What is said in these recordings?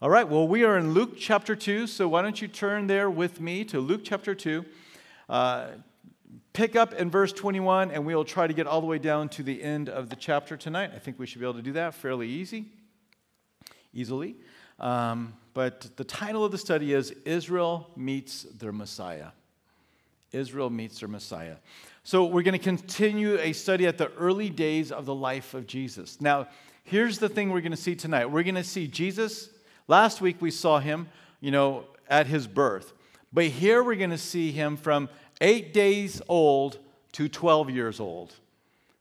All right, well, we are in Luke chapter 2, so why don't you turn there with me to Luke chapter 2. Uh, pick up in verse 21, and we'll try to get all the way down to the end of the chapter tonight. I think we should be able to do that fairly easy, easily. Um, but the title of the study is Israel Meets Their Messiah. Israel Meets Their Messiah. So we're going to continue a study at the early days of the life of Jesus. Now, here's the thing we're going to see tonight. We're going to see Jesus Last week we saw him, you know, at his birth. But here we're going to see him from eight days old to 12 years old.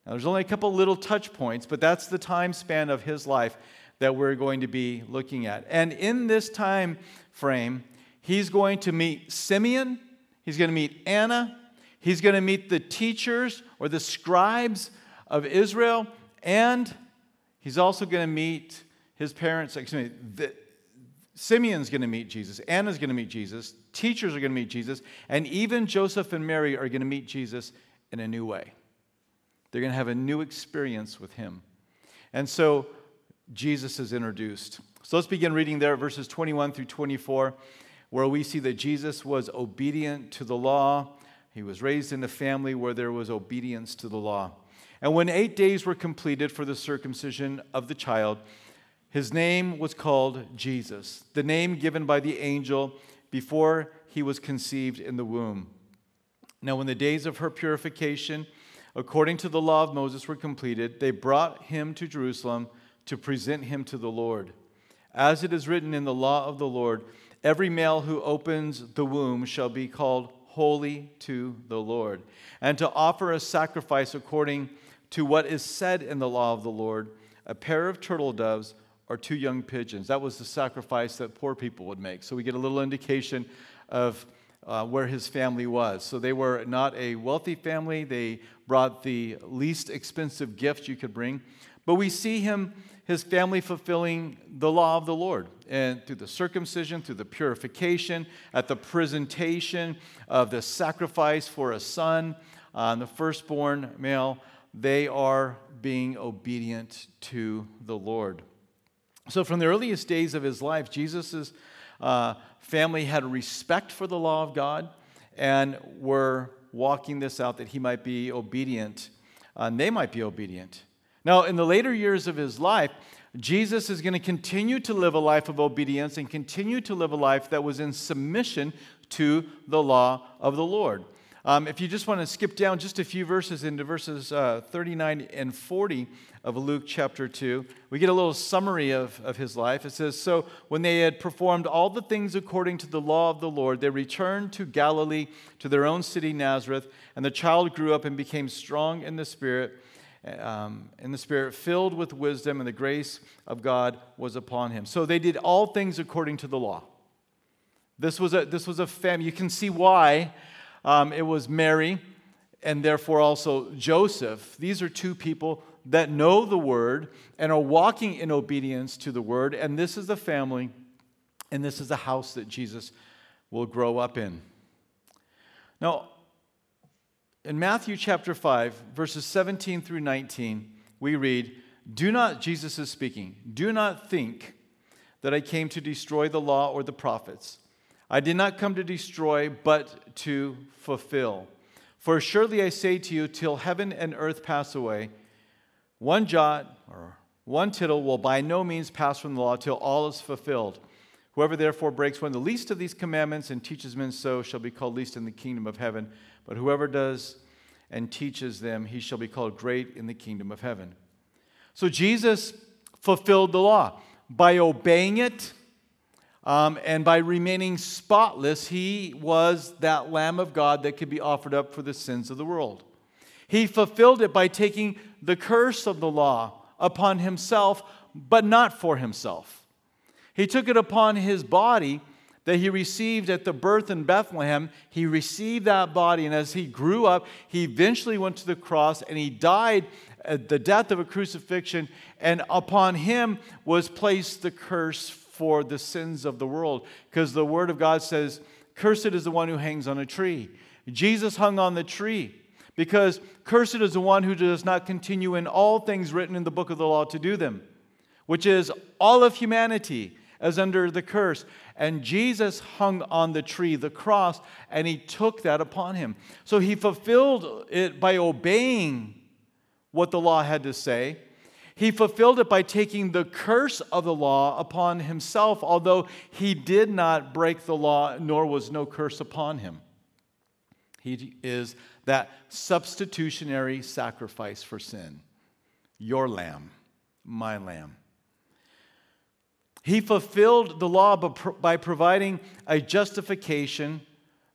Now, there's only a couple little touch points, but that's the time span of his life that we're going to be looking at. And in this time frame, he's going to meet Simeon, he's going to meet Anna, he's going to meet the teachers or the scribes of Israel, and he's also going to meet his parents, excuse me, the, Simeon's going to meet Jesus, Anna's going to meet Jesus, teachers are going to meet Jesus, and even Joseph and Mary are going to meet Jesus in a new way. They're going to have a new experience with him. And so Jesus is introduced. So let's begin reading there, verses 21 through 24, where we see that Jesus was obedient to the law. He was raised in a family where there was obedience to the law. And when eight days were completed for the circumcision of the child, his name was called Jesus, the name given by the angel before he was conceived in the womb. Now, when the days of her purification, according to the law of Moses, were completed, they brought him to Jerusalem to present him to the Lord. As it is written in the law of the Lord, every male who opens the womb shall be called holy to the Lord, and to offer a sacrifice according to what is said in the law of the Lord a pair of turtle doves or two young pigeons. That was the sacrifice that poor people would make. So we get a little indication of uh, where his family was. So they were not a wealthy family. They brought the least expensive gift you could bring. But we see him, his family fulfilling the law of the Lord. And through the circumcision, through the purification, at the presentation of the sacrifice for a son, uh, the firstborn male, they are being obedient to the Lord. So, from the earliest days of his life, Jesus' uh, family had respect for the law of God and were walking this out that he might be obedient uh, and they might be obedient. Now, in the later years of his life, Jesus is going to continue to live a life of obedience and continue to live a life that was in submission to the law of the Lord. Um, if you just want to skip down just a few verses into verses uh, 39 and 40 of Luke chapter 2, we get a little summary of, of his life. It says So when they had performed all the things according to the law of the Lord, they returned to Galilee, to their own city, Nazareth. And the child grew up and became strong in the Spirit. Um, in the Spirit, filled with wisdom, and the grace of God was upon him. So they did all things according to the law. This was a, this was a family. You can see why um, it was Mary and therefore also Joseph. These are two people that know the word and are walking in obedience to the word. And this is the family and this is the house that Jesus will grow up in. Now, in Matthew chapter 5, verses 17 through 19, we read, Do not, Jesus is speaking, do not think that I came to destroy the law or the prophets. I did not come to destroy, but to fulfill. For surely I say to you, till heaven and earth pass away, one jot or one tittle will by no means pass from the law till all is fulfilled. Whoever therefore breaks one of the least of these commandments and teaches men so shall be called least in the kingdom of heaven. But whoever does and teaches them, he shall be called great in the kingdom of heaven. So Jesus fulfilled the law by obeying it um, and by remaining spotless, he was that Lamb of God that could be offered up for the sins of the world. He fulfilled it by taking the curse of the law upon himself, but not for himself. He took it upon his body that he received at the birth in Bethlehem. He received that body, and as he grew up, he eventually went to the cross and he died at the death of a crucifixion, and upon him was placed the curse for the sins of the world. Because the Word of God says, Cursed is the one who hangs on a tree. Jesus hung on the tree because cursed is the one who does not continue in all things written in the book of the law to do them, which is all of humanity. as under the curse. And Jesus hung on the tree, the cross, and he took that upon him. So he fulfilled it by obeying what the law had to say. He fulfilled it by taking the curse of the law upon himself, although he did not break the law, nor was no curse upon him. He is that substitutionary sacrifice for sin. Your lamb, my lamb. He fulfilled the law by providing a justification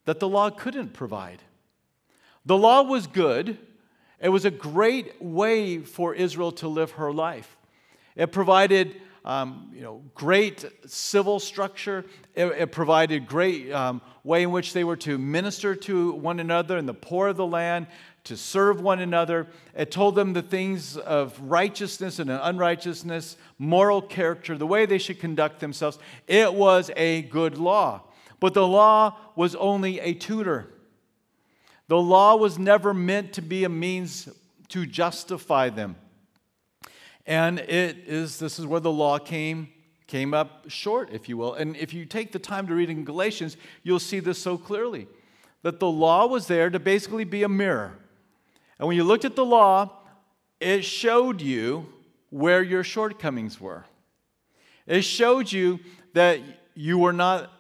that the law couldn't provide. The law was good, it was a great way for Israel to live her life. It provided um, you know, great civil structure. It, it provided great um, way in which they were to minister to one another and the poor of the land to serve one another. It told them the things of righteousness and unrighteousness, moral character, the way they should conduct themselves. It was a good law. But the law was only a tutor. The law was never meant to be a means to justify them. And it is this is where the law came came up short, if you will. And if you take the time to read in Galatians, you'll see this so clearly that the law was there to basically be a mirror. And when you looked at the law, it showed you where your shortcomings were. It showed you that you were not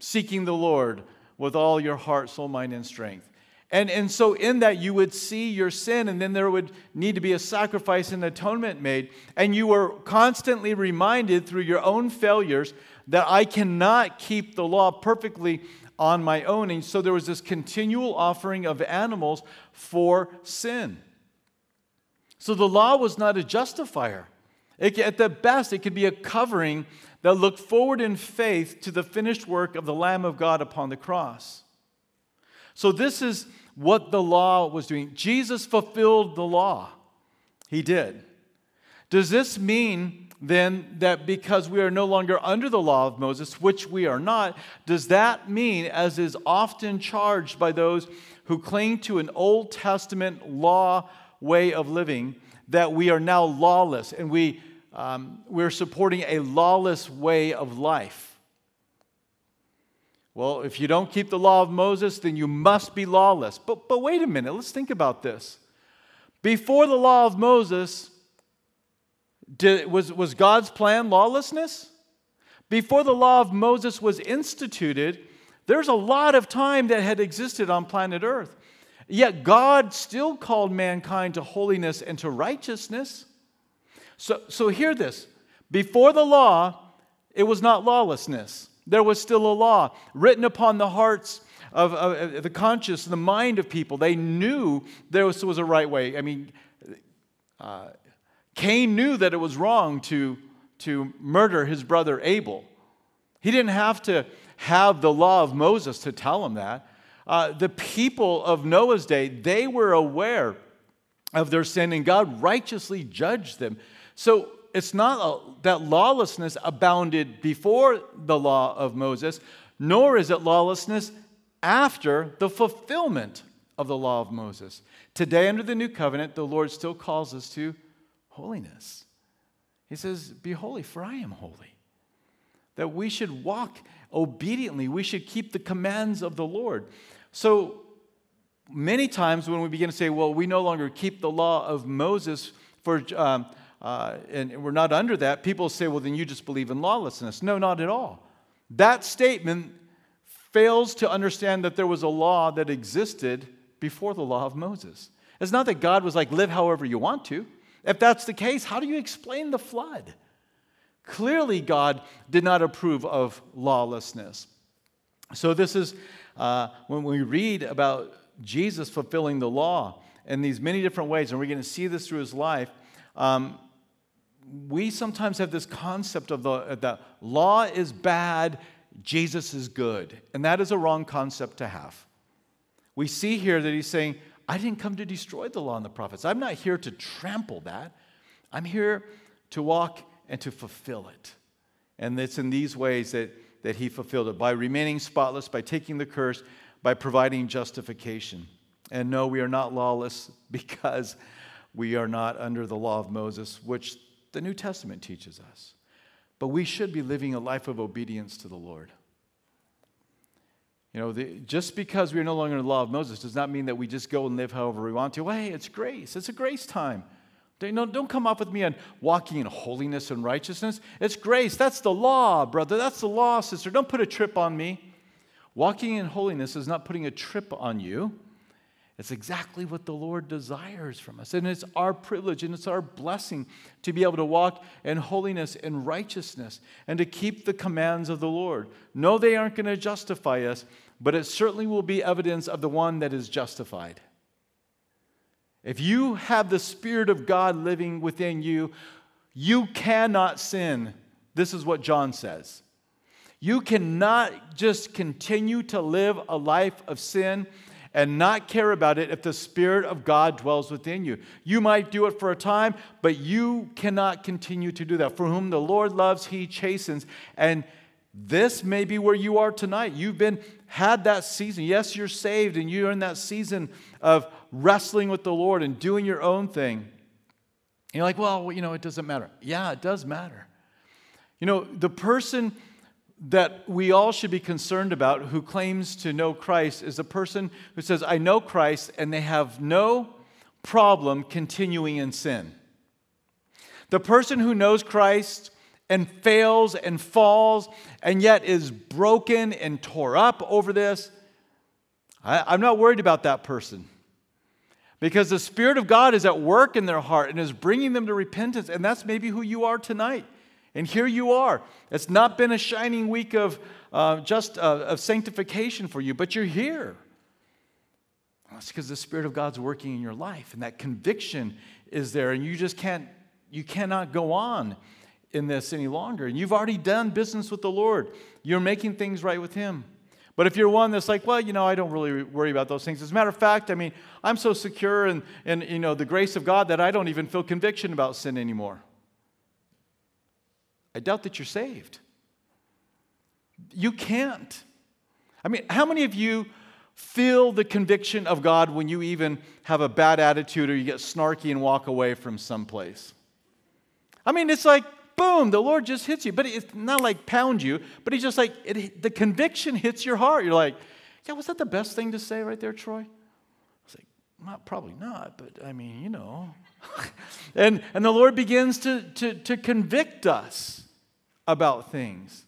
seeking the Lord with all your heart, soul, mind, and strength. And, and so, in that, you would see your sin, and then there would need to be a sacrifice and atonement made. And you were constantly reminded through your own failures that I cannot keep the law perfectly on my own. And so there was this continual offering of animals for sin. So the law was not a justifier. It, at the best, it could be a covering that looked forward in faith to the finished work of the Lamb of God upon the cross. So, this is what the law was doing. Jesus fulfilled the law. He did. Does this mean then that because we are no longer under the law of Moses, which we are not, does that mean, as is often charged by those who cling to an Old Testament law way of living, that we are now lawless and we, um, we're supporting a lawless way of life? Well, if you don't keep the law of Moses, then you must be lawless. But, but wait a minute, let's think about this. Before the law of Moses, did, was, was God's plan lawlessness? Before the law of Moses was instituted, there's a lot of time that had existed on planet Earth. Yet God still called mankind to holiness and to righteousness. So, so hear this before the law, it was not lawlessness. There was still a law written upon the hearts of, of, of the conscious, the mind of people. They knew there was, was a right way. I mean, uh, Cain knew that it was wrong to, to murder his brother Abel. He didn't have to have the law of Moses to tell him that. Uh, the people of Noah's day, they were aware of their sin and God righteously judged them. So it's not that lawlessness abounded before the law of Moses, nor is it lawlessness after the fulfillment of the law of Moses. Today, under the new covenant, the Lord still calls us to holiness. He says, Be holy, for I am holy. That we should walk obediently, we should keep the commands of the Lord. So many times when we begin to say, Well, we no longer keep the law of Moses for. Um, uh, and we're not under that, people say, well, then you just believe in lawlessness. No, not at all. That statement fails to understand that there was a law that existed before the law of Moses. It's not that God was like, live however you want to. If that's the case, how do you explain the flood? Clearly, God did not approve of lawlessness. So, this is uh, when we read about Jesus fulfilling the law in these many different ways, and we're going to see this through his life. Um, we sometimes have this concept of the, the law is bad, Jesus is good. And that is a wrong concept to have. We see here that he's saying, I didn't come to destroy the law and the prophets. I'm not here to trample that. I'm here to walk and to fulfill it. And it's in these ways that, that he fulfilled it by remaining spotless, by taking the curse, by providing justification. And no, we are not lawless because we are not under the law of Moses, which the New Testament teaches us. but we should be living a life of obedience to the Lord. You know, the, just because we're no longer in the law of Moses does not mean that we just go and live however we want to. Well, hey, it's grace. It's a grace time. Don't, don't come up with me on walking in holiness and righteousness. It's grace. That's the law, brother. That's the law, sister. Don't put a trip on me. Walking in holiness is not putting a trip on you. It's exactly what the Lord desires from us. And it's our privilege and it's our blessing to be able to walk in holiness and righteousness and to keep the commands of the Lord. No, they aren't going to justify us, but it certainly will be evidence of the one that is justified. If you have the Spirit of God living within you, you cannot sin. This is what John says. You cannot just continue to live a life of sin and not care about it if the Spirit of God dwells within you. You might do it for a time, but you cannot continue to do that. For whom the Lord loves, he chastens. And this may be where you are tonight. You've been had that season. Yes, you're saved and you're in that season of wrestling with the Lord and doing your own thing. And you're like, well, you know, it doesn't matter. Yeah, it does matter. You know, the person that we all should be concerned about who claims to know Christ is a person who says, I know Christ, and they have no problem continuing in sin. The person who knows Christ and fails and falls and yet is broken and tore up over this, I, am not worried about that person. Because the Spirit of God is at work in their heart and is bringing them to repentance. And that's maybe who you are tonight. And here you are. It's not been a shining week of uh, just uh, of sanctification for you, but you're here. That's because the Spirit of God's working in your life, and that conviction is there, and you just can't, you cannot go on in this any longer. And you've already done business with the Lord. You're making things right with Him. But if you're one that's like, well, you know, I don't really worry about those things. As a matter of fact, I mean, I'm so secure in, in you know, the grace of God that I don't even feel conviction about sin anymore. I doubt that you're saved. You can't. I mean, how many of you feel the conviction of God when you even have a bad attitude or you get snarky and walk away from someplace? I mean, it's like, boom, the Lord just hits you. But it's not like pound you, but He's just like, it, the conviction hits your heart. You're like, yeah, was that the best thing to say right there, Troy? Not, probably not, but I mean, you know. and, and the Lord begins to, to, to convict us about things.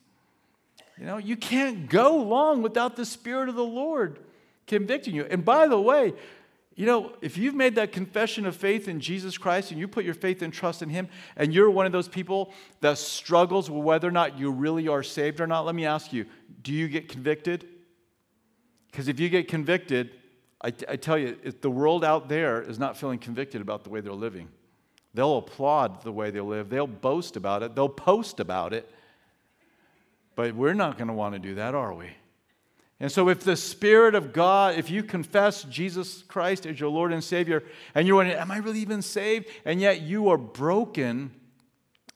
You know, you can't go long without the Spirit of the Lord convicting you. And by the way, you know, if you've made that confession of faith in Jesus Christ and you put your faith and trust in Him, and you're one of those people that struggles with whether or not you really are saved or not, let me ask you do you get convicted? Because if you get convicted, I, I tell you, the world out there is not feeling convicted about the way they're living. They'll applaud the way they live, they'll boast about it, they'll post about it. But we're not going to want to do that, are we? And so, if the Spirit of God, if you confess Jesus Christ as your Lord and Savior, and you're wondering, Am I really even saved? And yet you are broken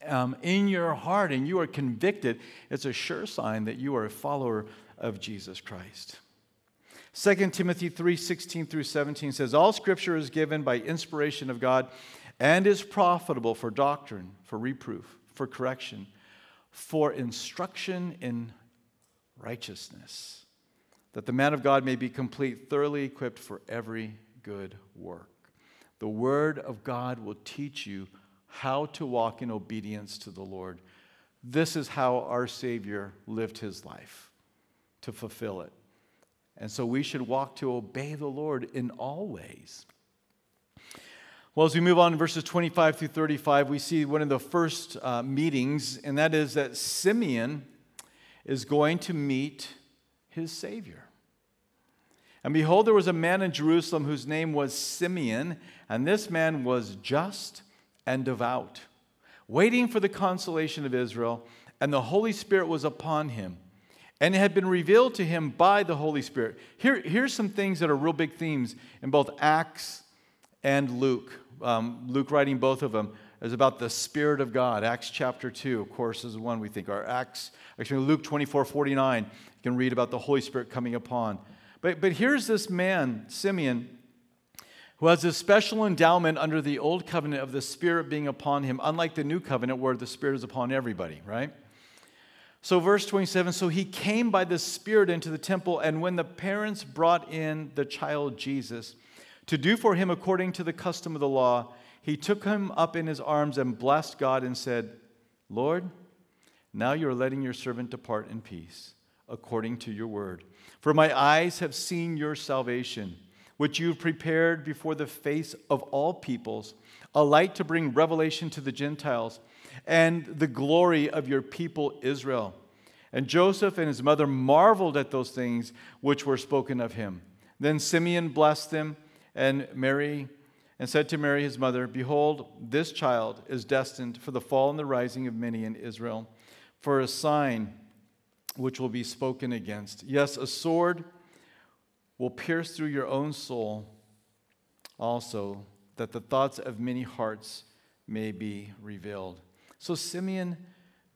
um, in your heart and you are convicted, it's a sure sign that you are a follower of Jesus Christ. 2 Timothy 3 16 through 17 says, All scripture is given by inspiration of God and is profitable for doctrine, for reproof, for correction, for instruction in righteousness, that the man of God may be complete, thoroughly equipped for every good work. The Word of God will teach you how to walk in obedience to the Lord. This is how our Savior lived his life to fulfill it. And so we should walk to obey the Lord in all ways. Well, as we move on in verses 25 through 35, we see one of the first uh, meetings, and that is that Simeon is going to meet his Savior. And behold, there was a man in Jerusalem whose name was Simeon, and this man was just and devout, waiting for the consolation of Israel, and the Holy Spirit was upon him. And it had been revealed to him by the Holy Spirit. Here, here's some things that are real big themes in both Acts and Luke um, Luke writing both of them, is about the Spirit of God. Acts chapter 2, of course, is one we think. Or Acts, actually, Luke 24 49, you can read about the Holy Spirit coming upon. But, but here's this man, Simeon, who has this special endowment under the old covenant of the Spirit being upon him, unlike the new covenant where the Spirit is upon everybody, right? So, verse 27 so he came by the Spirit into the temple, and when the parents brought in the child Jesus to do for him according to the custom of the law, he took him up in his arms and blessed God and said, Lord, now you are letting your servant depart in peace, according to your word. For my eyes have seen your salvation, which you've prepared before the face of all peoples, a light to bring revelation to the Gentiles and the glory of your people Israel. And Joseph and his mother marveled at those things which were spoken of him. Then Simeon blessed them and Mary and said to Mary his mother, Behold, this child is destined for the fall and the rising of many in Israel, for a sign which will be spoken against. Yes, a sword will pierce through your own soul also, that the thoughts of many hearts may be revealed. So Simeon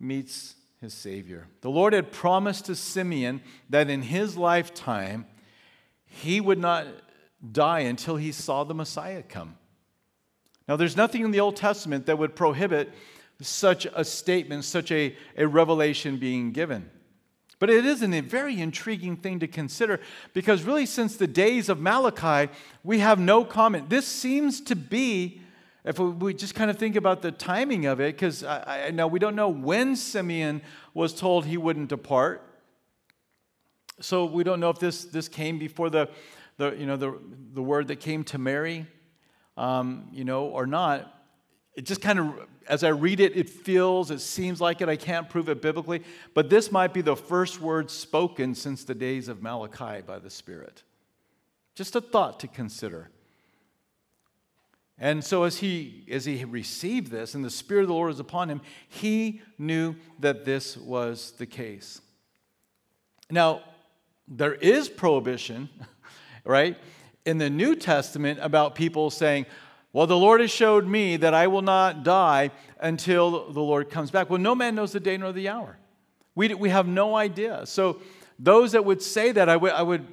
meets his Savior. The Lord had promised to Simeon that in his lifetime, he would not die until he saw the Messiah come. Now, there's nothing in the Old Testament that would prohibit such a statement, such a, a revelation being given. But it is a very intriguing thing to consider because, really, since the days of Malachi, we have no comment. This seems to be if we just kind of think about the timing of it, because I, I know we don't know when Simeon was told he wouldn't depart. So we don't know if this, this came before the, the, you know, the, the word that came to Mary, um, you know, or not. It just kind of, as I read it, it feels, it seems like it. I can't prove it biblically. But this might be the first word spoken since the days of Malachi by the Spirit. Just a thought to consider. And so as he as he received this and the spirit of the Lord was upon him, he knew that this was the case. Now, there is prohibition, right, in the New Testament about people saying, well, the Lord has showed me that I will not die until the Lord comes back. Well, no man knows the day nor the hour. We, we have no idea. So, those that would say that, I would, I would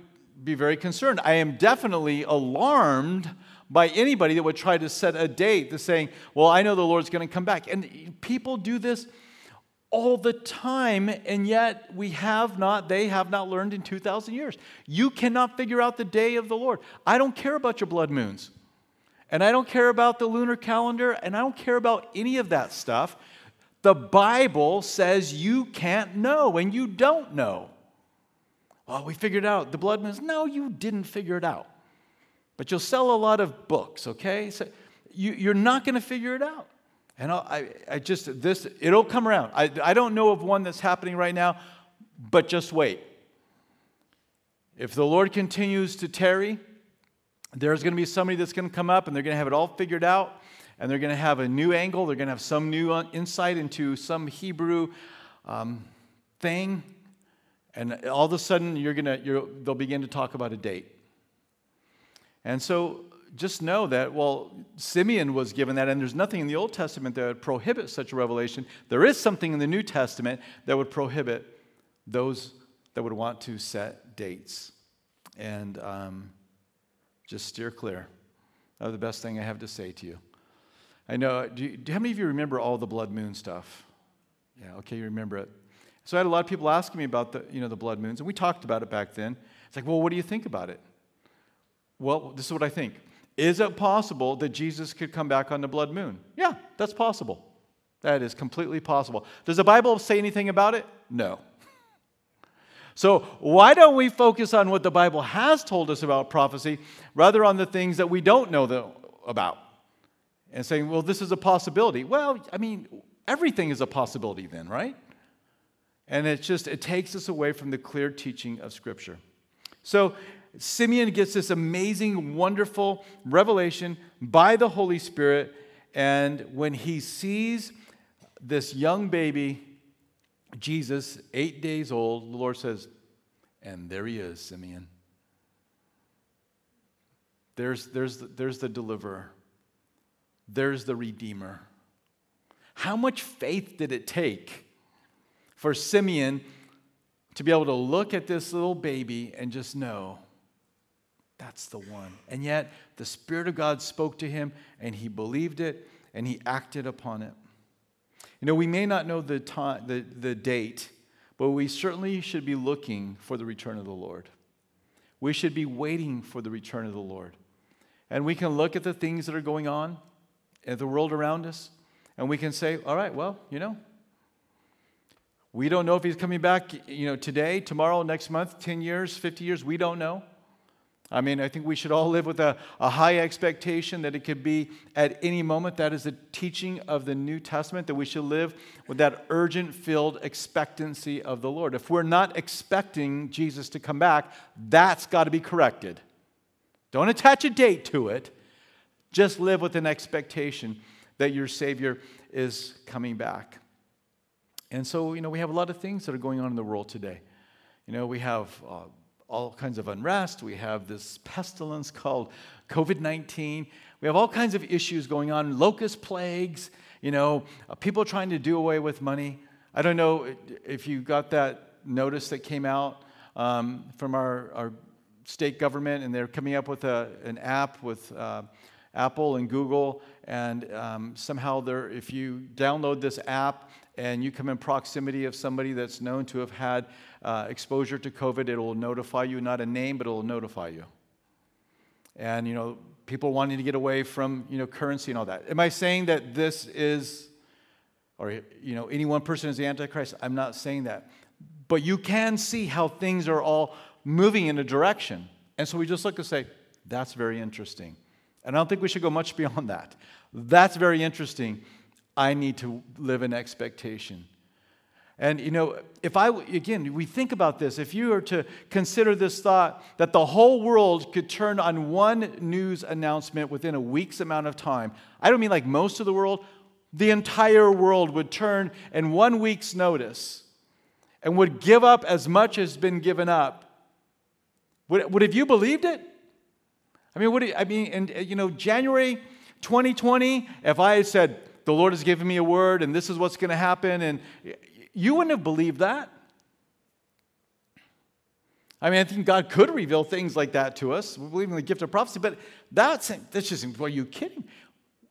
be very concerned. I am definitely alarmed by anybody that would try to set a date to saying, Well, I know the Lord's going to come back. And people do this all the time, and yet we have not, they have not learned in 2,000 years. You cannot figure out the day of the Lord. I don't care about your blood moons, and I don't care about the lunar calendar, and I don't care about any of that stuff. The Bible says you can't know, and you don't know. Well, we figured out the blood moons. No, you didn't figure it out. But you'll sell a lot of books, okay? So you, are not going to figure it out. And I, I just, this, it'll come around. I, I don't know of one that's happening right now, but just wait. If the Lord continues to tarry, there's going to be somebody that's going to come up and they're going to have it all figured out and they're going to have a new angle. They're going to have some new insight into some Hebrew um, thing. And all of a sudden, you're going to, you're, they'll begin to talk about a date. And so just know that, well, Simeon was given that, and there's nothing in the Old Testament that would prohibit such a revelation. There is something in the New Testament that would prohibit those that would want to set dates. And um, just steer clear. That's the best thing I have to say to you. I know, do, you, do how many of you remember all the blood moon stuff? Yeah, okay, you remember it. So I had a lot of people asking me about the, you know, the blood moons, and we talked about it back then. It's like, well, what do you think about it? Well, this is what I think. Is it possible that Jesus could come back on the blood moon? Yeah, that's possible. That is completely possible. Does the Bible say anything about it? No. So, why don't we focus on what the Bible has told us about prophecy rather on the things that we don't know about? And saying, well, this is a possibility. Well, I mean, everything is a possibility then, right? And it's just, it takes us away from the clear teaching of Scripture. So, Simeon gets this amazing, wonderful revelation by the Holy Spirit. And when he sees this young baby, Jesus, eight days old, the Lord says, And there he is, Simeon. There's, there's, the, there's the deliverer, there's the redeemer. How much faith did it take for Simeon to be able to look at this little baby and just know that's the one. And yet, the Spirit of God spoke to him, and he believed it, and he acted upon it. You know, we may not know the, the, the date, but we certainly should be looking for the return of the Lord. We should be waiting for the return of the Lord. And we can look at the things that are going on in the world around us, and we can say, all right, well, you know, we don't know if he's coming back, you know, today, tomorrow, next month, 10 years, 50 years, we don't know. I mean, I think we should all live with a, a high expectation that it could be at any moment. That is the teaching of the New Testament, that we should live with that urgent filled expectancy of the Lord. If we're not expecting Jesus to come back, that's got to be corrected. Don't attach a date to it. Just live with an expectation that your Savior is coming back. And so, you know, we have a lot of things that are going on in the world today. You know, we have. Uh, all kinds of unrest. We have this pestilence called COVID 19. We have all kinds of issues going on, locust plagues, you know, uh, people trying to do away with money. I don't know if you got that notice that came out um, from our, our state government, and they're coming up with a, an app with uh, Apple and Google, and um, somehow if you download this app and you come in proximity of somebody that's known to have had uh, exposure to COVID, it will notify you, not a name, but it will notify you. And, you know, people wanting to get away from, you know, currency and all that. Am I saying that this is, or, you know, any one person is the Antichrist? I'm not saying that. But you can see how things are all moving in a direction. And so we just look and say, that's very interesting. And I don't think we should go much beyond that. That's very interesting. I need to live in expectation. And you know, if I, again, we think about this, if you were to consider this thought that the whole world could turn on one news announcement within a week's amount of time, I don't mean like most of the world, the entire world would turn in one week's notice and would give up as much as been given up. Would, would have you believed it? I mean, would I mean, and you know, January 2020, if I had said, the Lord has given me a word and this is what's going to happen, and you wouldn't have believed that. I mean, I think God could reveal things like that to us. We believe in the gift of prophecy, but that's, that's just, are you kidding?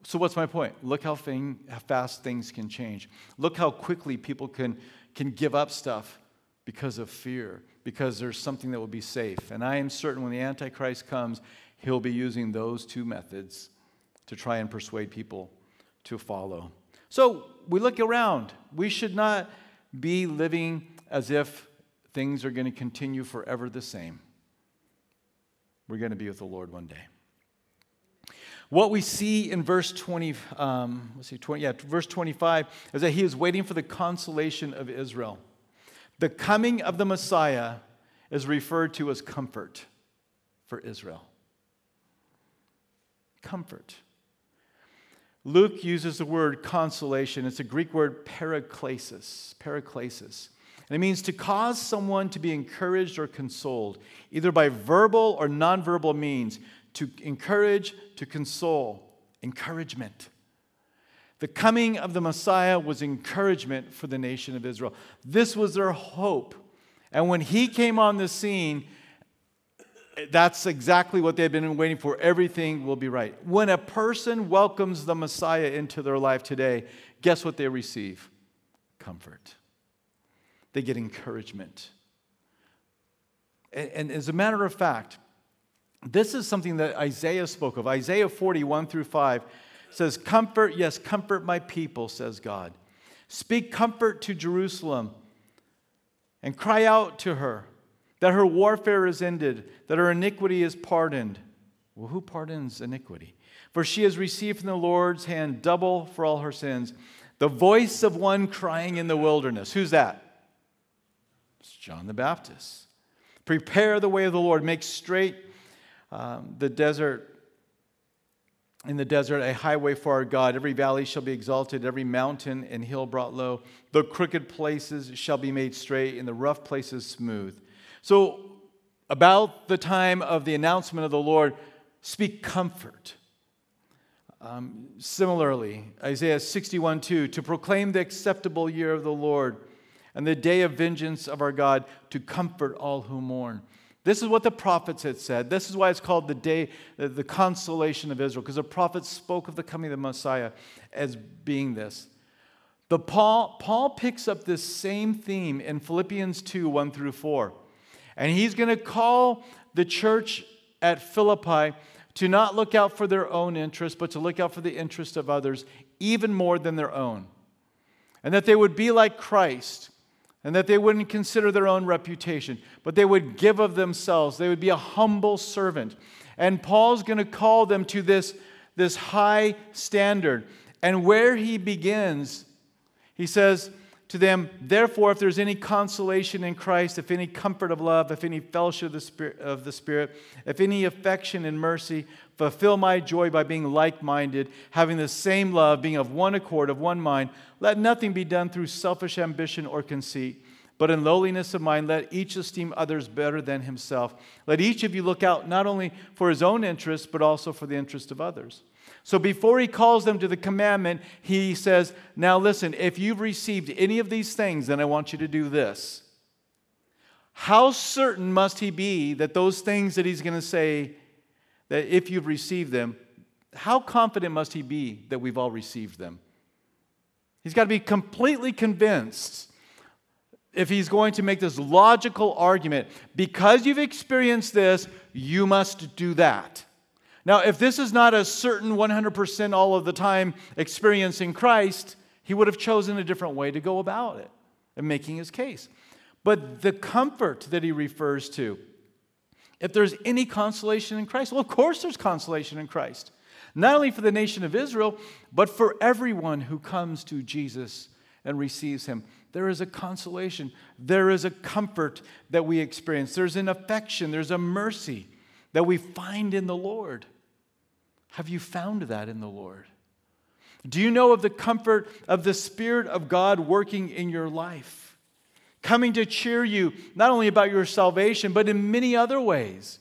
So, what's my point? Look how, thing, how fast things can change. Look how quickly people can, can give up stuff because of fear, because there's something that will be safe. And I am certain when the Antichrist comes, he'll be using those two methods to try and persuade people to follow. So, we look around. We should not be living as if things are going to continue forever the same. We're going to be with the Lord one day. What we see in verse 20, um, let's see, 20, yeah, verse 25 is that he is waiting for the consolation of Israel. The coming of the Messiah is referred to as comfort for Israel. Comfort. Luke uses the word consolation. It's a Greek word paraklesis. Paraklesis. And it means to cause someone to be encouraged or consoled, either by verbal or nonverbal means, to encourage, to console, encouragement. The coming of the Messiah was encouragement for the nation of Israel. This was their hope. And when he came on the scene, that's exactly what they've been waiting for. Everything will be right. When a person welcomes the Messiah into their life today, guess what they receive? Comfort. They get encouragement. And, and as a matter of fact, this is something that Isaiah spoke of. Isaiah 41 through 5 says, Comfort, yes, comfort my people, says God. Speak comfort to Jerusalem and cry out to her that her warfare is ended, that her iniquity is pardoned. Well, who pardons iniquity? For she has received from the Lord's hand double for all her sins. The voice of one crying in the wilderness. Who's that? It's John the Baptist. Prepare the way of the Lord, make straight um, the desert. In the desert, a highway for our God. Every valley shall be exalted, every mountain and hill brought low. The crooked places shall be made straight, and the rough places smooth. So, about the time of the announcement of the Lord, speak comfort. Um, similarly, Isaiah 61 2, to proclaim the acceptable year of the Lord and the day of vengeance of our God, to comfort all who mourn. This is what the prophets had said. This is why it's called the day, the consolation of Israel, because the prophets spoke of the coming of the Messiah as being this. But Paul, Paul picks up this same theme in Philippians 2 1 through 4. And he's going to call the church at Philippi to not look out for their own interest, but to look out for the interest of others even more than their own. And that they would be like Christ, and that they wouldn't consider their own reputation, but they would give of themselves. They would be a humble servant. And Paul's going to call them to this, this high standard. And where he begins, he says, to them, Therefore, if there's any consolation in Christ, if any comfort of love, if any fellowship of the, Spirit, of the Spirit, if any affection and mercy, fulfill my joy by being like minded, having the same love, being of one accord, of one mind. Let nothing be done through selfish ambition or conceit, but in lowliness of mind, let each esteem others better than himself. Let each of you look out not only for his own interest, but also for the interest of others. So before he calls them to the commandment, he says, Now listen, if you've received any of these things, then I want you to do this. How certain must he be that those things that he's going to say, that if you've received them, how confident must he be that we've all received them? He's got to be completely convinced if he's going to make this logical argument because you've experienced this, you must do that. Now, if this is not a certain 100% all of the time experience in Christ, he would have chosen a different way to go about it and making his case. But the comfort that he refers to, if there's any consolation in Christ, well, of course there's consolation in Christ. Not only for the nation of Israel, but for everyone who comes to Jesus and receives him. There is a consolation, there is a comfort that we experience, there's an affection, there's a mercy that we find in the Lord. Have you found that in the Lord? Do you know of the comfort of the Spirit of God working in your life? Coming to cheer you, not only about your salvation, but in many other ways.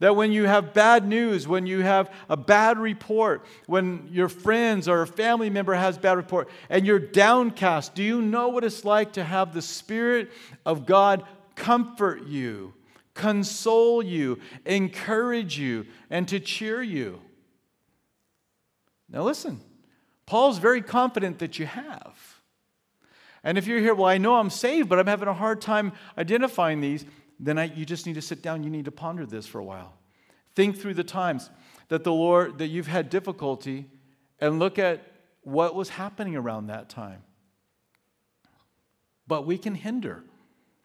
That when you have bad news, when you have a bad report, when your friends or a family member has bad report, and you're downcast, do you know what it's like to have the Spirit of God comfort you, console you, encourage you, and to cheer you? Now, listen, Paul's very confident that you have. And if you're here, well, I know I'm saved, but I'm having a hard time identifying these, then I, you just need to sit down. You need to ponder this for a while. Think through the times that the Lord, that you've had difficulty, and look at what was happening around that time. But we can hinder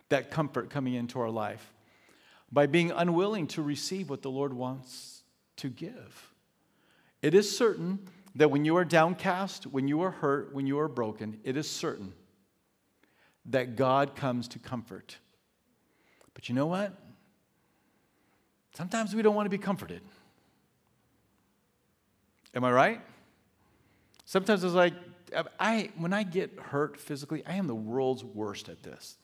that comfort coming into our life by being unwilling to receive what the Lord wants to give. It is certain that when you are downcast, when you are hurt, when you are broken, it is certain that God comes to comfort. But you know what? Sometimes we don't want to be comforted. Am I right? Sometimes it's like, I, when I get hurt physically, I am the world's worst at this.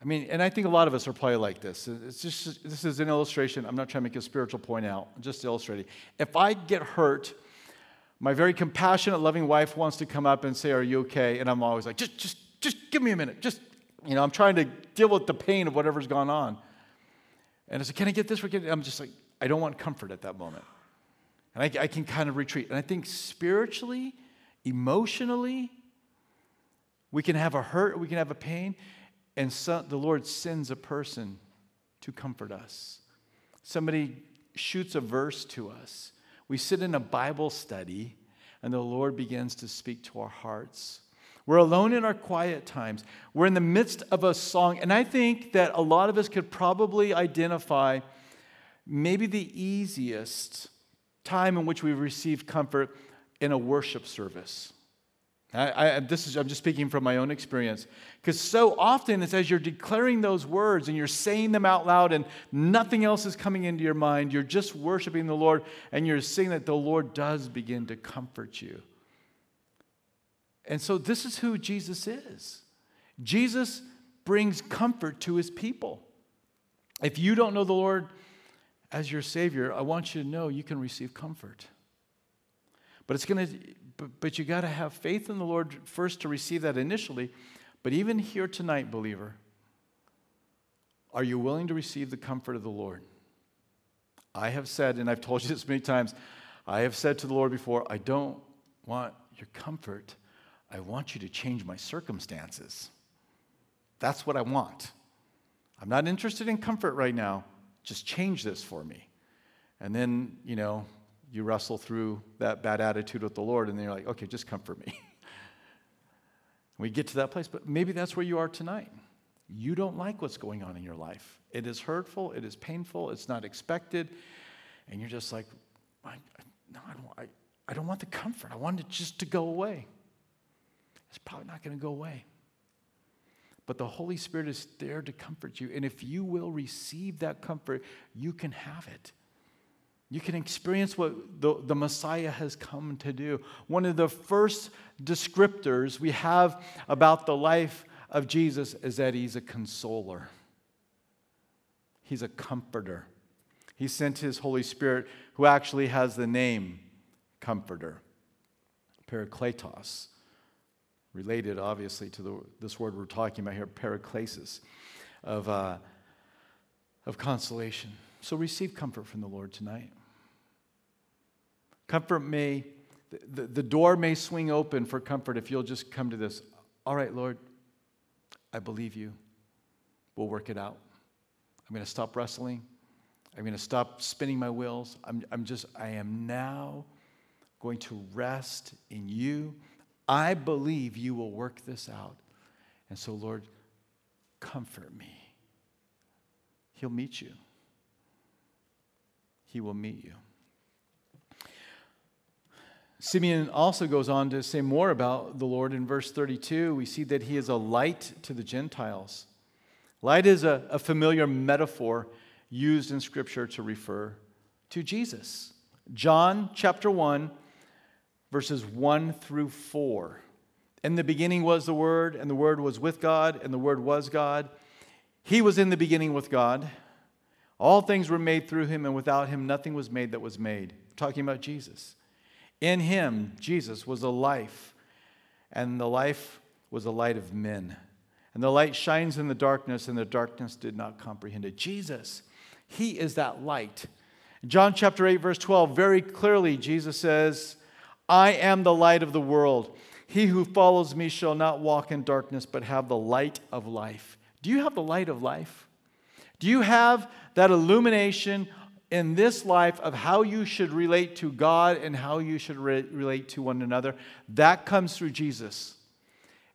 I mean, and I think a lot of us are probably like this. It's just this is an illustration. I'm not trying to make a spiritual point out. I'm just illustrating. If I get hurt, my very compassionate, loving wife wants to come up and say, "Are you okay?" And I'm always like, "Just, just, just give me a minute. Just, you know, I'm trying to deal with the pain of whatever's gone on." And I said, "Can I get this?" I'm just like, I don't want comfort at that moment, and I, I can kind of retreat. And I think spiritually, emotionally, we can have a hurt, we can have a pain, and so, the Lord sends a person to comfort us. Somebody shoots a verse to us. We sit in a Bible study, and the Lord begins to speak to our hearts. We're alone in our quiet times. We're in the midst of a song. And I think that a lot of us could probably identify maybe the easiest time in which we've received comfort in a worship service. I, I, this is, I'm just speaking from my own experience. Because so often it's as you're declaring those words and you're saying them out loud and nothing else is coming into your mind, you're just worshiping the Lord and you're seeing that the Lord does begin to comfort you. And so this is who Jesus is. Jesus brings comfort to his people. If you don't know the Lord as your Savior, I want you to know you can receive comfort. But it's going to but, but you got to have faith in the Lord first to receive that initially. But even here tonight, believer, are you willing to receive the comfort of the Lord? I have said, and I've told you this many times, I have said to the Lord before, I don't want your comfort. I want you to change my circumstances. That's what I want. I'm not interested in comfort right now. Just change this for me. And then, you know, you wrestle through that bad attitude with the Lord, and then you're like, okay, just comfort me. we get to that place, but maybe that's where you are tonight. You don't like what's going on in your life. It is hurtful, it is painful, it's not expected, and you're just like, I, no, I don't, I, I don't want the comfort. I want it just to go away. It's probably not going to go away. But the Holy Spirit is there to comfort you. And if you will receive that comfort, you can have it. You can experience what the, the Messiah has come to do. One of the first descriptors we have about the life of Jesus is that he's a consoler, he's a comforter. He sent his Holy Spirit, who actually has the name Comforter, Parakletos, related obviously to the, this word we're talking about here, paraklesis, of, uh, of consolation. So receive comfort from the Lord tonight. Comfort may, the, the door may swing open for comfort if you'll just come to this. All right, Lord, I believe you. We'll work it out. I'm going to stop wrestling. I'm going to stop spinning my wheels. I'm, I'm just, I am now going to rest in you. I believe you will work this out. And so, Lord, comfort me. He'll meet you. He will meet you. Simeon also goes on to say more about the Lord in verse 32. We see that he is a light to the Gentiles. Light is a, a familiar metaphor used in Scripture to refer to Jesus. John chapter 1, verses 1 through 4. In the beginning was the Word, and the Word was with God, and the Word was God. He was in the beginning with God. All things were made through him, and without him nothing was made that was made. talking about Jesus. In him, Jesus was a life, and the life was the light of men. And the light shines in the darkness, and the darkness did not comprehend it. Jesus, he is that light. John chapter 8, verse 12, very clearly, Jesus says, I am the light of the world. He who follows me shall not walk in darkness, but have the light of life. Do you have the light of life? Do you have that illumination in this life of how you should relate to God and how you should re- relate to one another, that comes through Jesus.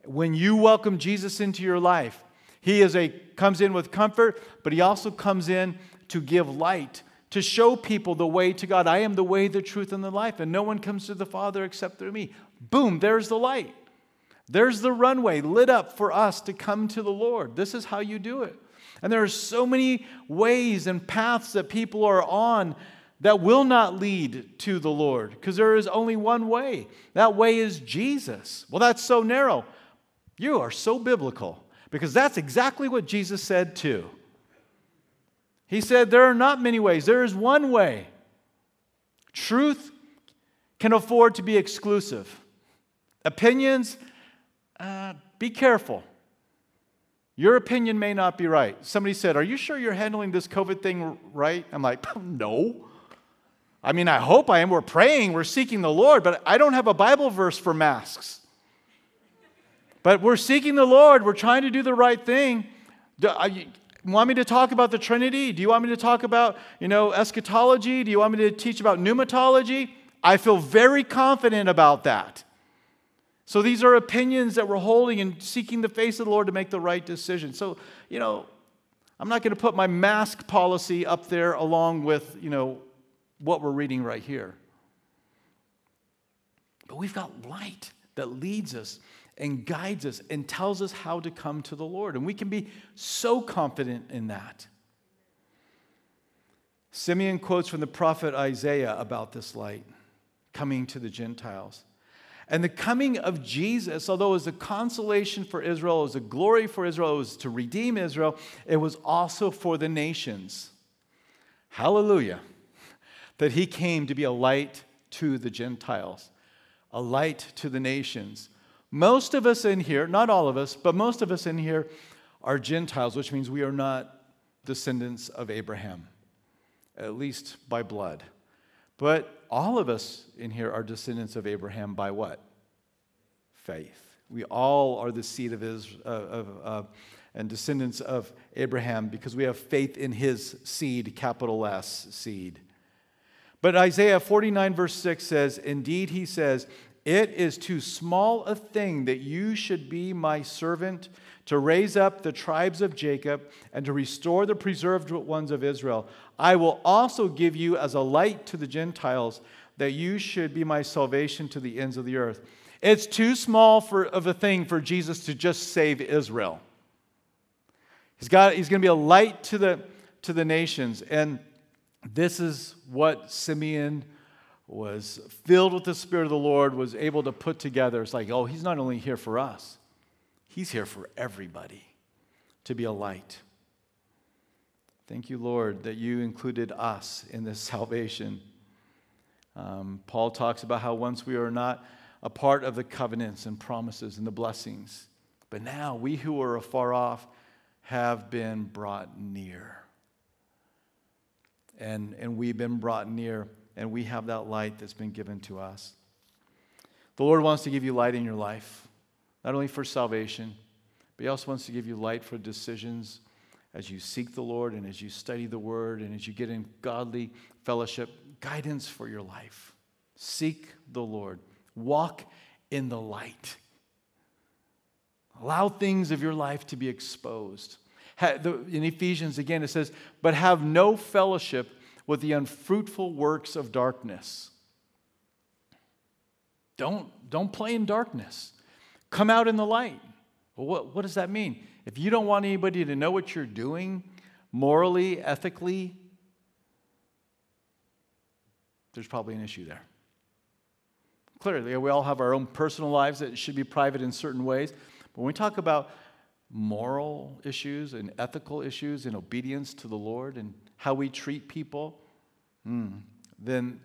When you welcome Jesus into your life, he is a comes in with comfort, but he also comes in to give light, to show people the way to God. I am the way, the truth, and the life, and no one comes to the Father except through me. Boom, there's the light. There's the runway lit up for us to come to the Lord. This is how you do it. And there are so many ways and paths that people are on that will not lead to the Lord because there is only one way. That way is Jesus. Well, that's so narrow. You are so biblical because that's exactly what Jesus said too. He said, There are not many ways, there is one way. Truth can afford to be exclusive. Opinions, uh, be careful. Your opinion may not be right. Somebody said, Are you sure you're handling this COVID thing right? I'm like, No. I mean, I hope I am. We're praying, we're seeking the Lord, but I don't have a Bible verse for masks. But we're seeking the Lord, we're trying to do the right thing. Do you want me to talk about the Trinity? Do you want me to talk about, you know, eschatology? Do you want me to teach about pneumatology? I feel very confident about that. So these are opinions that we're holding and seeking the face of the Lord to make the right decision. So, you know, I'm not going to put my mask policy up there along with, you know, what we're reading right here. But we've got light that leads us and guides us and tells us how to come to the Lord. And we can be so confident in that. Simeon quotes from the prophet Isaiah about this light coming to the Gentiles. And the coming of Jesus, although it was a consolation for Israel, it was a glory for Israel, it was to redeem Israel, it was also for the nations. Hallelujah. That he came to be a light to the Gentiles, a light to the nations. Most of us in here, not all of us, but most of us in here are Gentiles, which means we are not descendants of Abraham, at least by blood. But all of us in here are descendants of Abraham by what? faith. We all are the seed of Israel, of, uh, and descendants of Abraham because we have faith in his seed, capital S, seed. But Isaiah 49, verse 6 says, Indeed, he says, It is too small a thing that you should be my servant to raise up the tribes of Jacob and to restore the preserved ones of Israel. I will also give you as a light to the Gentiles, that you should be my salvation to the ends of the earth. It's too small for, of a thing for Jesus to just save Israel. He's, got, he's going to be a light to the, to the nations. And this is what Simeon was filled with the Spirit of the Lord, was able to put together. It's like, oh, he's not only here for us, he's here for everybody to be a light. Thank you, Lord, that you included us in this salvation. Um, Paul talks about how once we are not a part of the covenants and promises and the blessings, but now we who are afar off, have been brought near. And, and we've been brought near, and we have that light that's been given to us. The Lord wants to give you light in your life, not only for salvation, but He also wants to give you light for decisions as you seek the Lord and as you study the Word and as you get in godly fellowship, guidance for your life. Seek the Lord, walk in the light. Allow things of your life to be exposed. In Ephesians, again, it says, but have no fellowship with the unfruitful works of darkness. Don't, don't play in darkness. Come out in the light. Well, what, what does that mean? If you don't want anybody to know what you're doing morally, ethically, there's probably an issue there. Clearly, we all have our own personal lives that should be private in certain ways. But when we talk about moral issues and ethical issues and obedience to the Lord and how we treat people, mm, then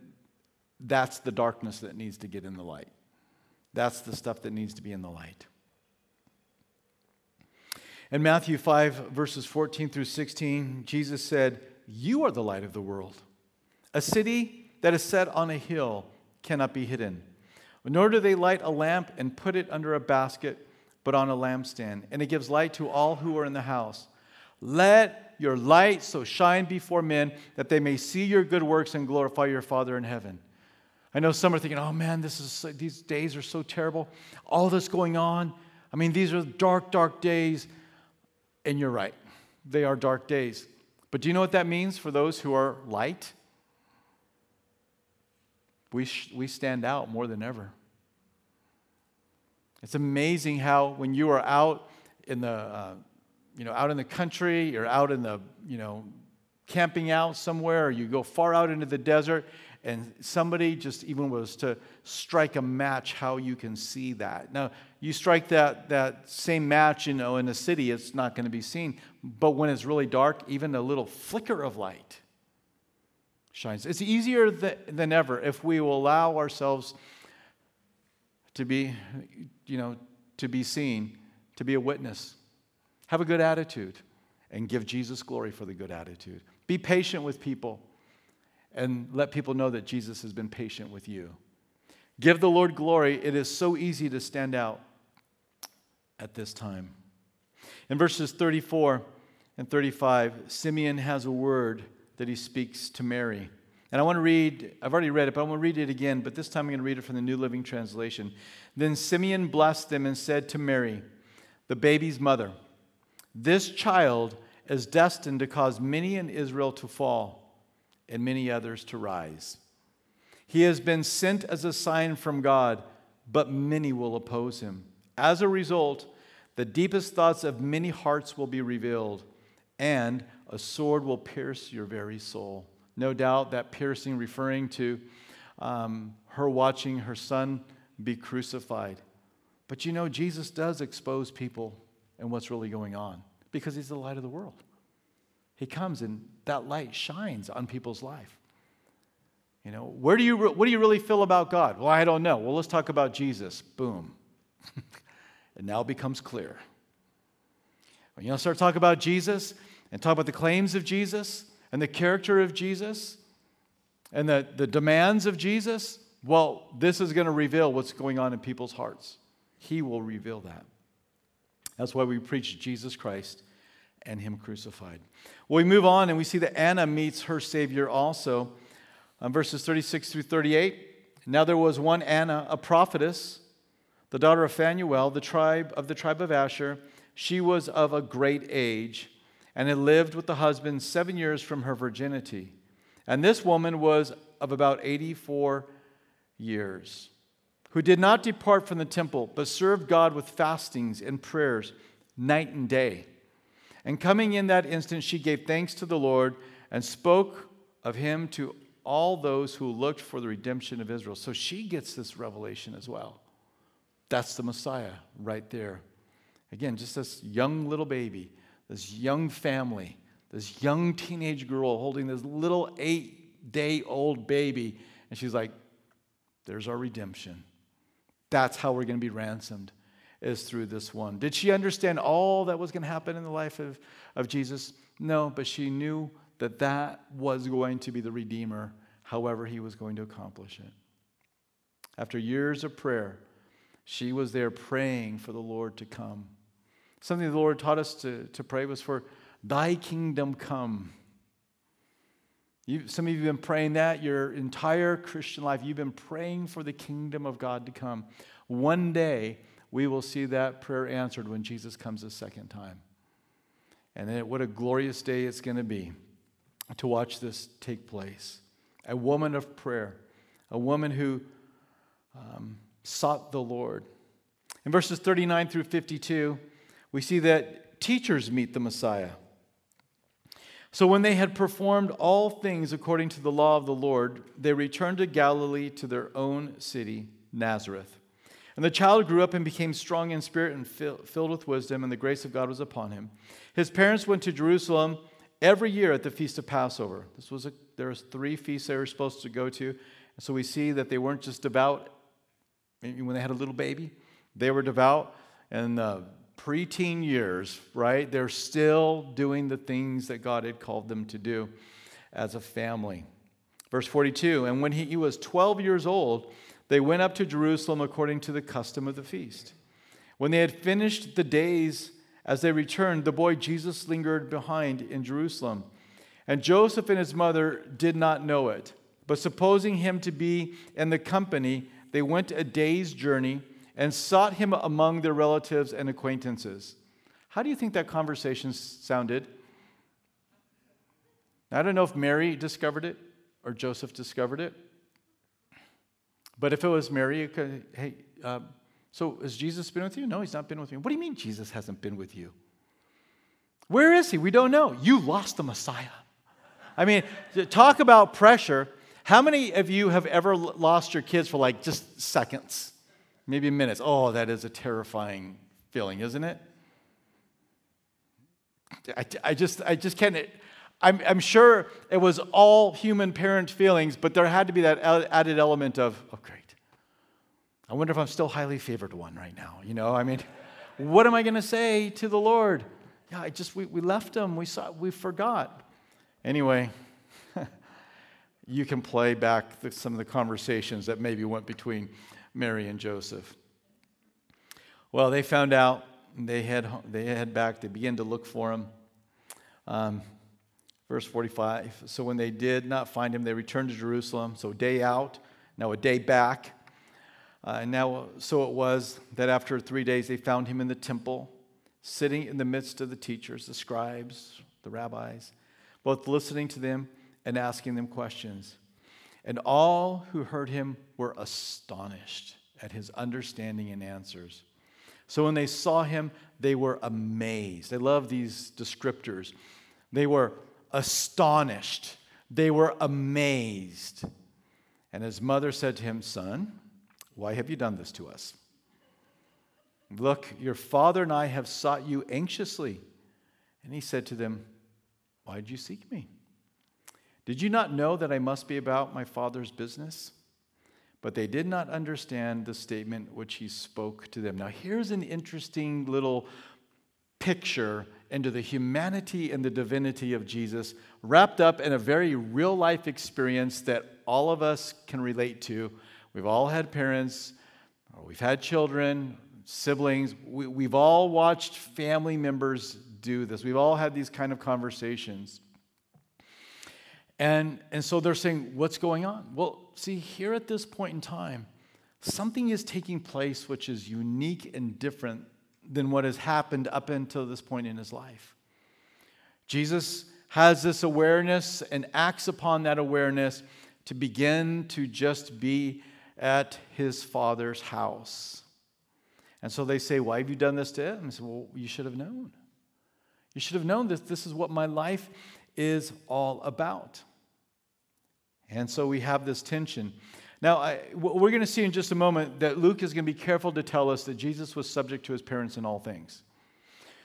that's the darkness that needs to get in the light. That's the stuff that needs to be in the light. In Matthew 5, verses 14 through 16, Jesus said, You are the light of the world. A city that is set on a hill cannot be hidden. Nor do they light a lamp and put it under a basket but on a lampstand, and it gives light to all who are in the house. Let your light so shine before men that they may see your good works and glorify your Father in heaven. I know some are thinking, oh man, this is, these days are so terrible. All this going on. I mean, these are dark, dark days. And you're right, they are dark days. But do you know what that means for those who are light? We, sh- we stand out more than ever. It's amazing how when you are out in the, uh, you know, out in the country or out in the, you know, camping out somewhere or you go far out into the desert and somebody just even was to strike a match how you can see that. Now you strike that, that same match you know in a city it's not going to be seen. But when it's really dark even a little flicker of light shines. It's easier than ever if we will allow ourselves to be, you know, to be seen, to be a witness. Have a good attitude and give Jesus glory for the good attitude. Be patient with people and let people know that Jesus has been patient with you. Give the Lord glory. It is so easy to stand out at this time. In verses 34 and 35, Simeon has a word that he speaks to Mary. And I want to read, I've already read it, but I want to read it again, but this time I'm going to read it from the New Living Translation. Then Simeon blessed them and said to Mary, the baby's mother, This child is destined to cause many in Israel to fall and many others to rise. He has been sent as a sign from God, but many will oppose him. As a result, the deepest thoughts of many hearts will be revealed, and a sword will pierce your very soul no doubt that piercing referring to um, her watching her son be crucified. But you know, Jesus does expose people and what's really going on because he's the light of the world. He comes and that light shines on people's life. You know, where do you, what do you really feel about God? Well, I don't know. Well, let's talk about Jesus. Boom. it now becomes clear. When you start talking about Jesus and talk about the claims of Jesus, and the character of Jesus and the, the demands of Jesus, well, this is going to reveal what's going on in people's hearts. He will reveal that. That's why we preach Jesus Christ and Him crucified. Well, we move on and we see that Anna meets her Savior also. Um, verses 36 through 38. Now there was one Anna, a prophetess, the daughter of Phanuel, the tribe of the tribe of Asher. She was of a great age and had lived with the husband seven years from her virginity. And this woman was of about 84 years, who did not depart from the temple, but served God with fastings and prayers night and day. And coming in that instant, she gave thanks to the Lord and spoke of him to all those who looked for the redemption of Israel. So she gets this revelation as well. That's the Messiah right there. Again, just this young little baby, this young family, this young teenage girl holding this little eight day old baby. And she's like, there's our redemption. That's how we're going to be ransomed, is through this one. Did she understand all that was going to happen in the life of, of Jesus? No, but she knew that that was going to be the Redeemer, however, he was going to accomplish it. After years of prayer, she was there praying for the Lord to come. Something the Lord taught us to, to pray was for thy kingdom come. You, some of you have been praying that your entire Christian life. You've been praying for the kingdom of God to come. One day, we will see that prayer answered when Jesus comes a second time. And then, what a glorious day it's going to be to watch this take place. A woman of prayer, a woman who um, sought the Lord. In verses 39 through 52, we see that teachers meet the Messiah. So when they had performed all things according to the law of the Lord, they returned to Galilee to their own city, Nazareth. And the child grew up and became strong in spirit and filled with wisdom, and the grace of God was upon him. His parents went to Jerusalem every year at the feast of Passover. This was a, there was three feasts they were supposed to go to. So we see that they weren't just devout when they had a little baby. They were devout and the preteen years, right? They're still doing the things that God had called them to do as a family. Verse 42 And when he, was 12 years old, they went up to Jerusalem according to the custom of the feast. When they had finished the days as they returned, the boy Jesus lingered behind in Jerusalem. And Joseph and his mother did not know it. But supposing him to be in the company, they went a day's journey and sought him among their relatives and acquaintances. How do you think that conversation sounded? I don't know if Mary discovered it or Joseph discovered it. But if it was Mary, could, hey, uh, so has Jesus been with you? No, he's not been with me. What do you mean Jesus hasn't been with you? Where is he? We don't know. You lost the Messiah. I mean, talk about pressure. How many of you have ever lost your kids for like just seconds, maybe minutes? Oh, that is a terrifying feeling, isn't it? I, I just, I just can't. I'm, I'm sure it was all human parent feelings, but there had to be that added element of, oh, great. I wonder if I'm still highly favored one right now. You know, I mean, what am I going to say to the Lord? Yeah, I just, we, we left him. We, saw, we forgot. Anyway, you can play back the, some of the conversations that maybe went between Mary and Joseph. Well, they found out. They head, they head back. They begin to look for him. Um, verse 45. So when they did not find him, they returned to Jerusalem. So, day out, now a day back. Uh, and now, so it was that after three days they found him in the temple, sitting in the midst of the teachers, the scribes, the rabbis, both listening to them and asking them questions. And all who heard him were astonished at his understanding and answers. So when they saw him, they were amazed. I love these descriptors. They were astonished, they were amazed. And his mother said to him, Son, why have you done this to us? Look, your father and I have sought you anxiously. And he said to them, Why did you seek me? Did you not know that I must be about my father's business? But they did not understand the statement which he spoke to them. Now, here's an interesting little picture into the humanity and the divinity of Jesus, wrapped up in a very real life experience that all of us can relate to We've all had parents, we've had children, siblings. We, we've all watched family members do this. We've all had these kind of conversations. And, and so they're saying, What's going on? Well, see, here at this point in time, something is taking place which is unique and different than what has happened up until this point in his life. Jesus has this awareness and acts upon that awareness to begin to just be at his father's house. And so they say, Why have you done this to him? I said, Well, you should have known. You should have known that this is what my life is all about. And so we have this tension. Now, I, we're going to see in just a moment that Luke is going to be careful to tell us that Jesus was subject to his parents in all things.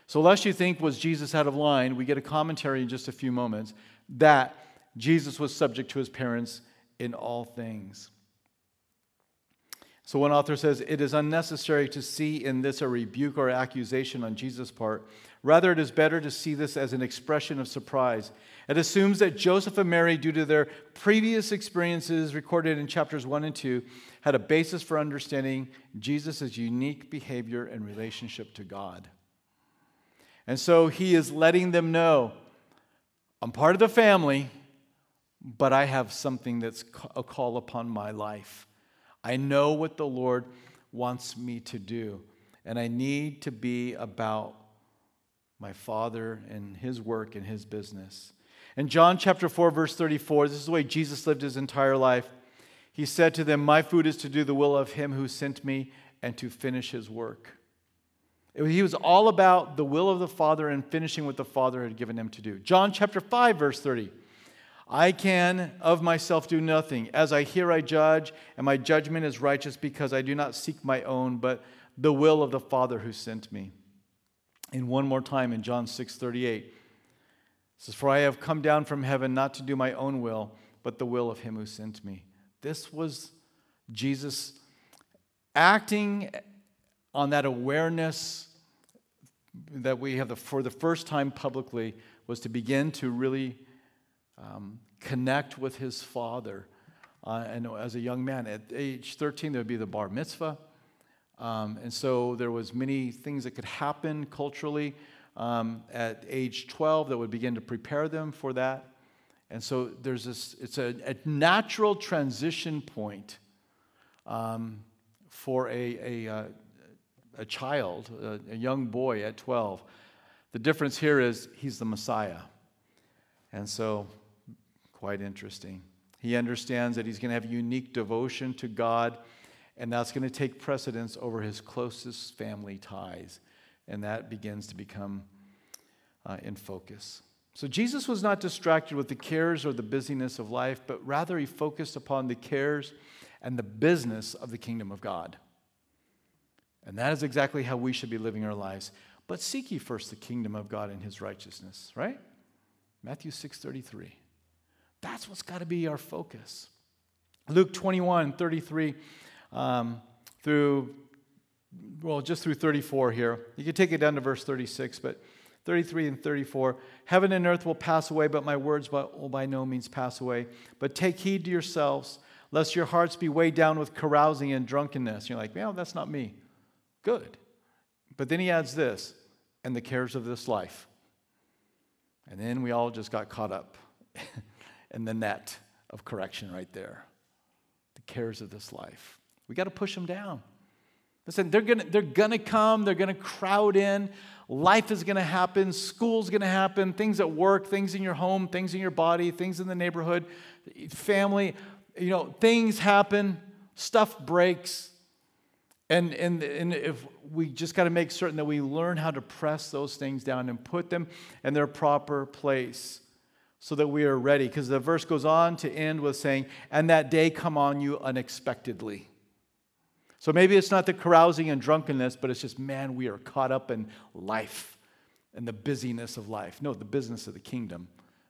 So, lest you think, was Jesus out of line, we get a commentary in just a few moments that Jesus was subject to his parents in all things. So, one author says, It is unnecessary to see in this a rebuke or accusation on Jesus' part. Rather, it is better to see this as an expression of surprise. It assumes that Joseph and Mary, due to their previous experiences recorded in chapters 1 and 2, had a basis for understanding Jesus' unique behavior and relationship to God. And so he is letting them know I'm part of the family, but I have something that's a call upon my life. I know what the Lord wants me to do, and I need to be about my Father and His work and His business. In John chapter 4, verse 34, this is the way Jesus lived his entire life. He said to them, My food is to do the will of Him who sent me and to finish His work. He was all about the will of the Father and finishing what the Father had given him to do. John chapter 5, verse 30. I can of myself do nothing. As I hear, I judge, and my judgment is righteous because I do not seek my own, but the will of the Father who sent me. And one more time in John 6 38. It says, For I have come down from heaven not to do my own will, but the will of him who sent me. This was Jesus acting on that awareness that we have the, for the first time publicly was to begin to really um, connect with his father. Uh, and as a young man, at age 13, there would be the bar mitzvah. Um, and so there was many things that could happen culturally um, at age 12 that would begin to prepare them for that. And so there's this, it's a, a natural transition point um, for a, a, uh, a child, a, a young boy at 12. The difference here is he's the Messiah. And so Quite interesting. He understands that he's going to have unique devotion to God, and that's going to take precedence over his closest family ties. And that begins to become uh, in focus. So Jesus was not distracted with the cares or the busyness of life, but rather he focused upon the cares and the business of the kingdom of God. And that is exactly how we should be living our lives. But seek ye first the kingdom of God and his righteousness, right? Matthew 6:33. That's what's got to be our focus. Luke 21, 33 um, through, well, just through 34 here. You can take it down to verse 36, but 33 and 34. Heaven and earth will pass away, but my words will by no means pass away. But take heed to yourselves, lest your hearts be weighed down with carousing and drunkenness. You're like, well, that's not me. Good. But then he adds this, and the cares of this life. And then we all just got caught up. in the net of correction right there. The cares of this life. We got to push them down. Listen, they're gonna, they're gonna come, they're gonna crowd in, life is gonna happen, school's gonna happen, things at work, things in your home, things in your body, things in the neighborhood, family, you know, things happen, stuff breaks. And, and, and if we just got to make certain that we learn how to press those things down and put them in their proper place so that we are ready. Because the verse goes on to end with saying, and that day come on you unexpectedly. So maybe it's not the carousing and drunkenness, but it's just, man, we are caught up in life and the busyness of life. No, the business of the kingdom,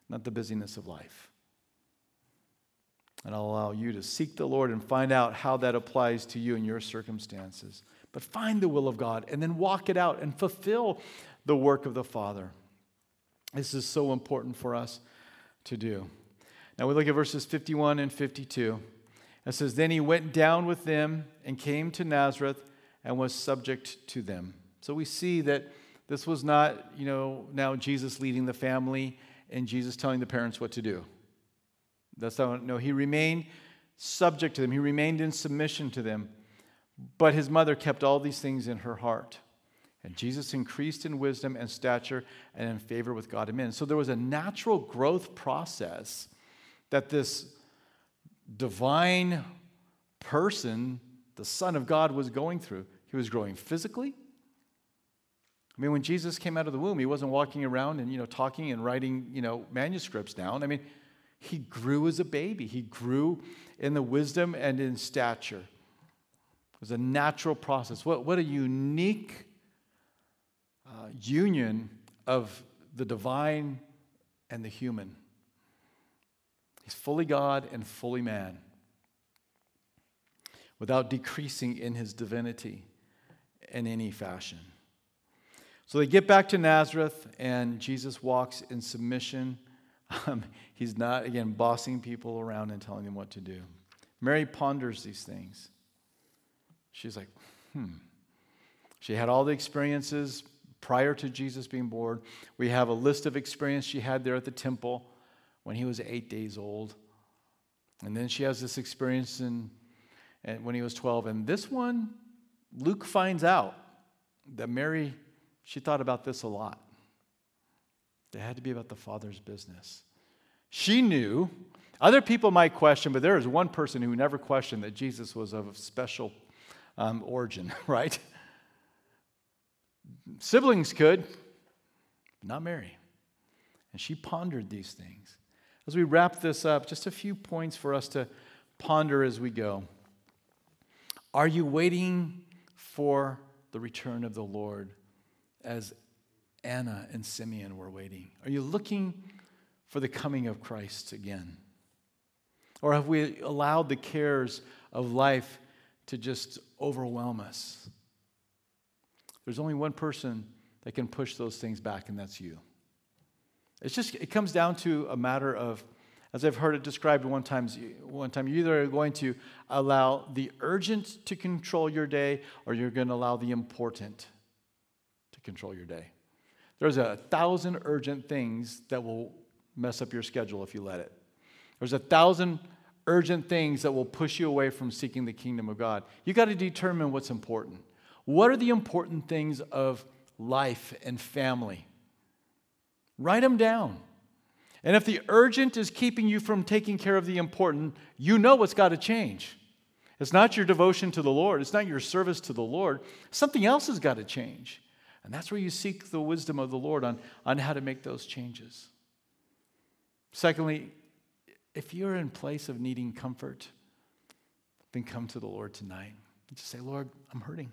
not the busyness of life. And I'll allow you to seek the Lord and find out how that applies to you in your circumstances. But find the will of God and then walk it out and fulfill the work of the Father. This is so important for us to do. Now we look at verses 51 and 52. It says, Then he went down with them and came to Nazareth, and was subject to them. So we see that this was not, you know, now Jesus leading the family and Jesus telling the parents what to do. That's not, no, he remained subject to them, he remained in submission to them. But his mother kept all these things in her heart. And Jesus increased in wisdom and stature and in favor with God and men. So there was a natural growth process that this divine person, the Son of God, was going through. He was growing physically. I mean, when Jesus came out of the womb, he wasn't walking around and, you know, talking and writing, you know, manuscripts down. I mean, he grew as a baby. He grew in the wisdom and in stature. It was a natural process. What, what a unique uh, union of the divine and the human. He's fully God and fully man without decreasing in his divinity in any fashion. So they get back to Nazareth, and Jesus walks in submission. Um, he's not, again, bossing people around and telling them what to do. Mary ponders these things. She's like, hmm. She had all the experiences prior to Jesus being born. We have a list of experience she had there at the temple when he was eight days old. And then she has this experience in, when he was 12. And this one, Luke finds out that Mary, she thought about this a lot. It had to be about the Father's business. She knew. Other people might question, but there is one person who never questioned that Jesus was of special um, origin, right? Siblings could, not Mary. And she pondered these things. As we wrap this up, just a few points for us to ponder as we go. Are you waiting for the return of the Lord as Anna and Simeon were waiting? Are you looking for the coming of Christ again? Or have we allowed the cares of life to just overwhelm us? There's only one person that can push those things back, and that's you. It's just, it comes down to a matter of, as I've heard it described one time, one time you either are going to allow the urgent to control your day or you're going to allow the important to control your day. There's a thousand urgent things that will mess up your schedule if you let it. There's a thousand urgent things that will push you away from seeking the kingdom of God. You got to determine what's important. What are the important things of life and family? Write them down. And if the urgent is keeping you from taking care of the important, you know what's got to change. It's not your devotion to the Lord, it's not your service to the Lord. Something else has got to change. And that's where you seek the wisdom of the Lord on, on how to make those changes. Secondly, if you're in place of needing comfort, then come to the Lord tonight. And just say, Lord, I'm hurting.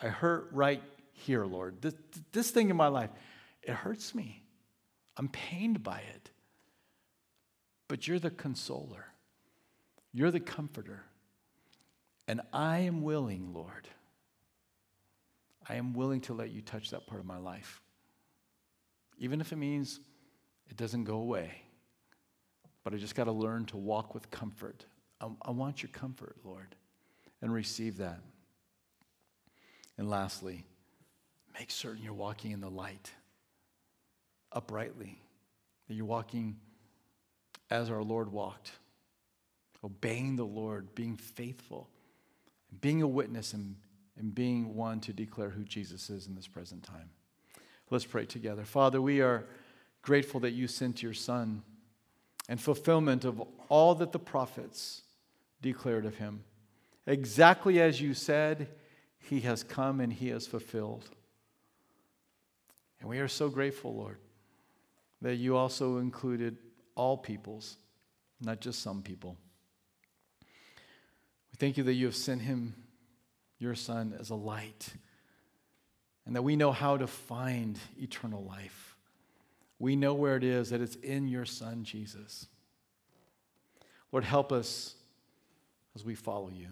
I hurt right here, Lord. This, this thing in my life, it hurts me. I'm pained by it. But you're the consoler, you're the comforter. And I am willing, Lord, I am willing to let you touch that part of my life. Even if it means it doesn't go away. But I just got to learn to walk with comfort. I, I want your comfort, Lord, and receive that. And lastly, make certain you're walking in the light uprightly, that you're walking as our Lord walked, obeying the Lord, being faithful, being a witness, and, and being one to declare who Jesus is in this present time. Let's pray together. Father, we are grateful that you sent your Son and fulfillment of all that the prophets declared of him. Exactly as you said, he has come and he has fulfilled. And we are so grateful, Lord, that you also included all peoples, not just some people. We thank you that you have sent him, your son, as a light, and that we know how to find eternal life. We know where it is, that it's in your son, Jesus. Lord, help us as we follow you.